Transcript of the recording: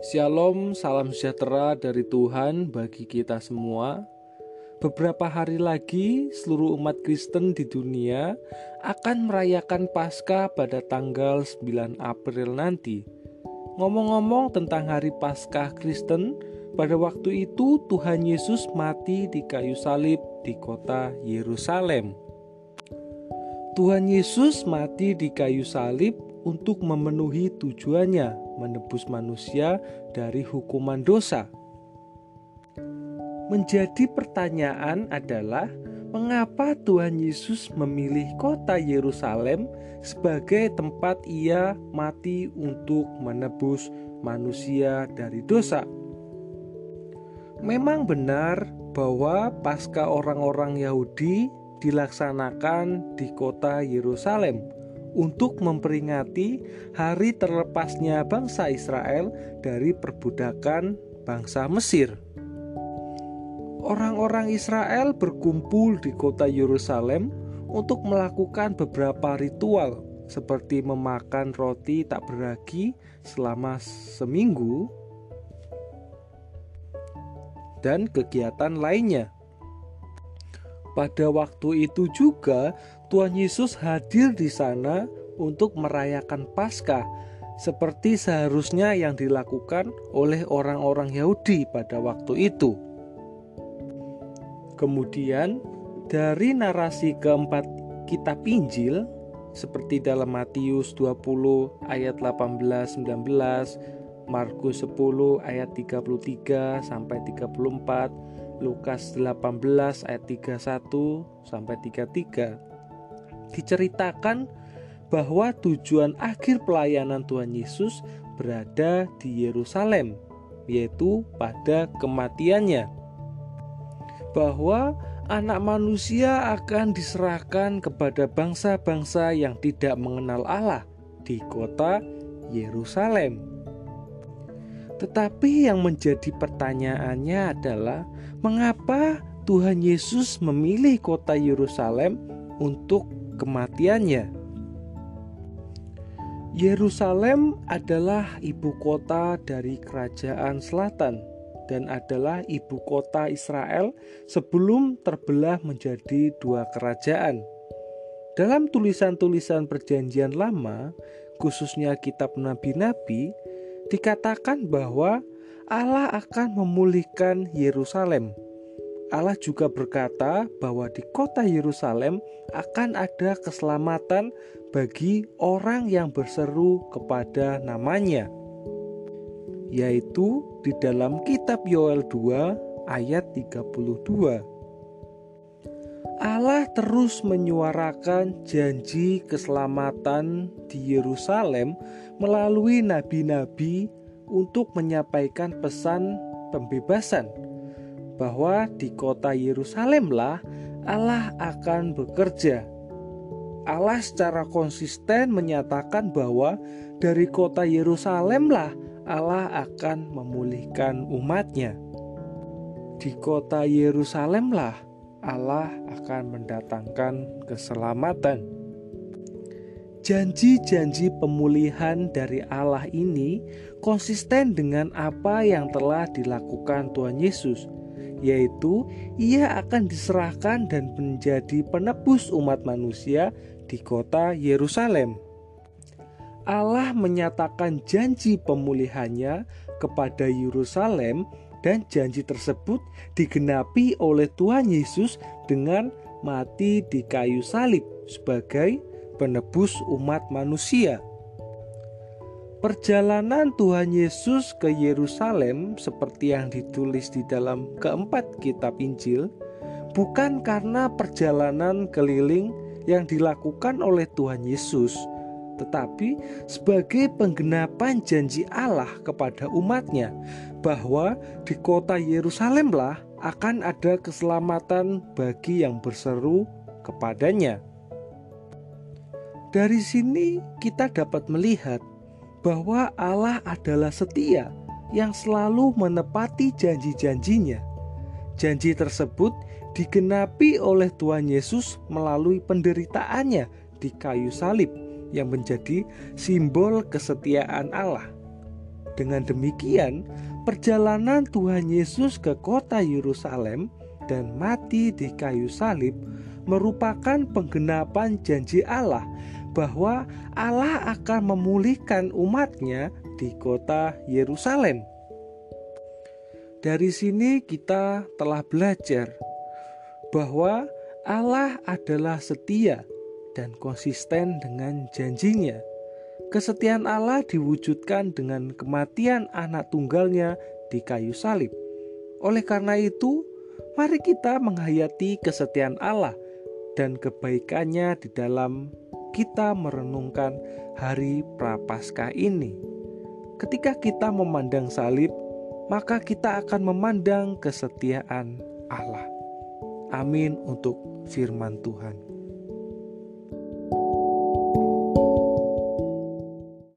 Shalom, salam sejahtera dari Tuhan bagi kita semua. Beberapa hari lagi, seluruh umat Kristen di dunia akan merayakan Paskah pada tanggal 9 April nanti. Ngomong-ngomong tentang hari Paskah Kristen, pada waktu itu Tuhan Yesus mati di kayu salib di kota Yerusalem. Tuhan Yesus mati di kayu salib untuk memenuhi tujuannya menebus manusia dari hukuman dosa. Menjadi pertanyaan adalah mengapa Tuhan Yesus memilih kota Yerusalem sebagai tempat ia mati untuk menebus manusia dari dosa. Memang benar bahwa pasca orang-orang Yahudi dilaksanakan di kota Yerusalem untuk memperingati hari terlepasnya bangsa Israel dari perbudakan bangsa Mesir. Orang-orang Israel berkumpul di kota Yerusalem untuk melakukan beberapa ritual seperti memakan roti tak beragi selama seminggu dan kegiatan lainnya. Pada waktu itu juga Tuhan Yesus hadir di sana untuk merayakan Paskah seperti seharusnya yang dilakukan oleh orang-orang Yahudi pada waktu itu. Kemudian dari narasi keempat kitab Injil seperti dalam Matius 20 ayat 18 19, Markus 10 ayat 33 sampai 34, Lukas 18 ayat 31 sampai 33 diceritakan bahwa tujuan akhir pelayanan Tuhan Yesus berada di Yerusalem yaitu pada kematiannya bahwa anak manusia akan diserahkan kepada bangsa-bangsa yang tidak mengenal Allah di kota Yerusalem. Tetapi yang menjadi pertanyaannya adalah mengapa Tuhan Yesus memilih kota Yerusalem untuk kematiannya? Yerusalem adalah ibu kota dari kerajaan selatan dan adalah ibu kota Israel sebelum terbelah menjadi dua kerajaan. Dalam tulisan-tulisan Perjanjian Lama, khususnya kitab nabi-nabi, dikatakan bahwa Allah akan memulihkan Yerusalem. Allah juga berkata bahwa di kota Yerusalem akan ada keselamatan bagi orang yang berseru kepada namanya yaitu di dalam kitab Yoel 2 ayat 32 Allah terus menyuarakan janji keselamatan di Yerusalem melalui nabi-nabi untuk menyampaikan pesan pembebasan bahwa di kota Yerusalemlah Allah akan bekerja. Allah secara konsisten menyatakan bahwa dari kota Yerusalemlah Allah akan memulihkan umatnya. Di kota Yerusalemlah Allah akan mendatangkan keselamatan. Janji-janji pemulihan dari Allah ini konsisten dengan apa yang telah dilakukan Tuhan Yesus, yaitu Ia akan diserahkan dan menjadi penebus umat manusia di kota Yerusalem. Allah menyatakan janji pemulihannya kepada Yerusalem dan janji tersebut digenapi oleh Tuhan Yesus dengan mati di kayu salib sebagai penebus umat manusia. Perjalanan Tuhan Yesus ke Yerusalem, seperti yang ditulis di dalam keempat kitab Injil, bukan karena perjalanan keliling yang dilakukan oleh Tuhan Yesus, tetapi sebagai penggenapan janji Allah kepada umatnya bahwa di kota Yerusalemlah akan ada keselamatan bagi yang berseru kepadanya. Dari sini kita dapat melihat bahwa Allah adalah setia yang selalu menepati janji-janjinya. Janji tersebut digenapi oleh Tuhan Yesus melalui penderitaannya di kayu salib yang menjadi simbol kesetiaan Allah. Dengan demikian, perjalanan Tuhan Yesus ke kota Yerusalem dan mati di kayu salib merupakan penggenapan janji Allah bahwa Allah akan memulihkan umatnya di kota Yerusalem. Dari sini kita telah belajar bahwa Allah adalah setia dan konsisten dengan janjinya. Kesetiaan Allah diwujudkan dengan kematian anak tunggalnya di kayu salib. Oleh karena itu, mari kita menghayati kesetiaan Allah dan kebaikannya di dalam kita merenungkan hari Prapaskah ini. Ketika kita memandang salib, maka kita akan memandang kesetiaan Allah. Amin untuk firman Tuhan.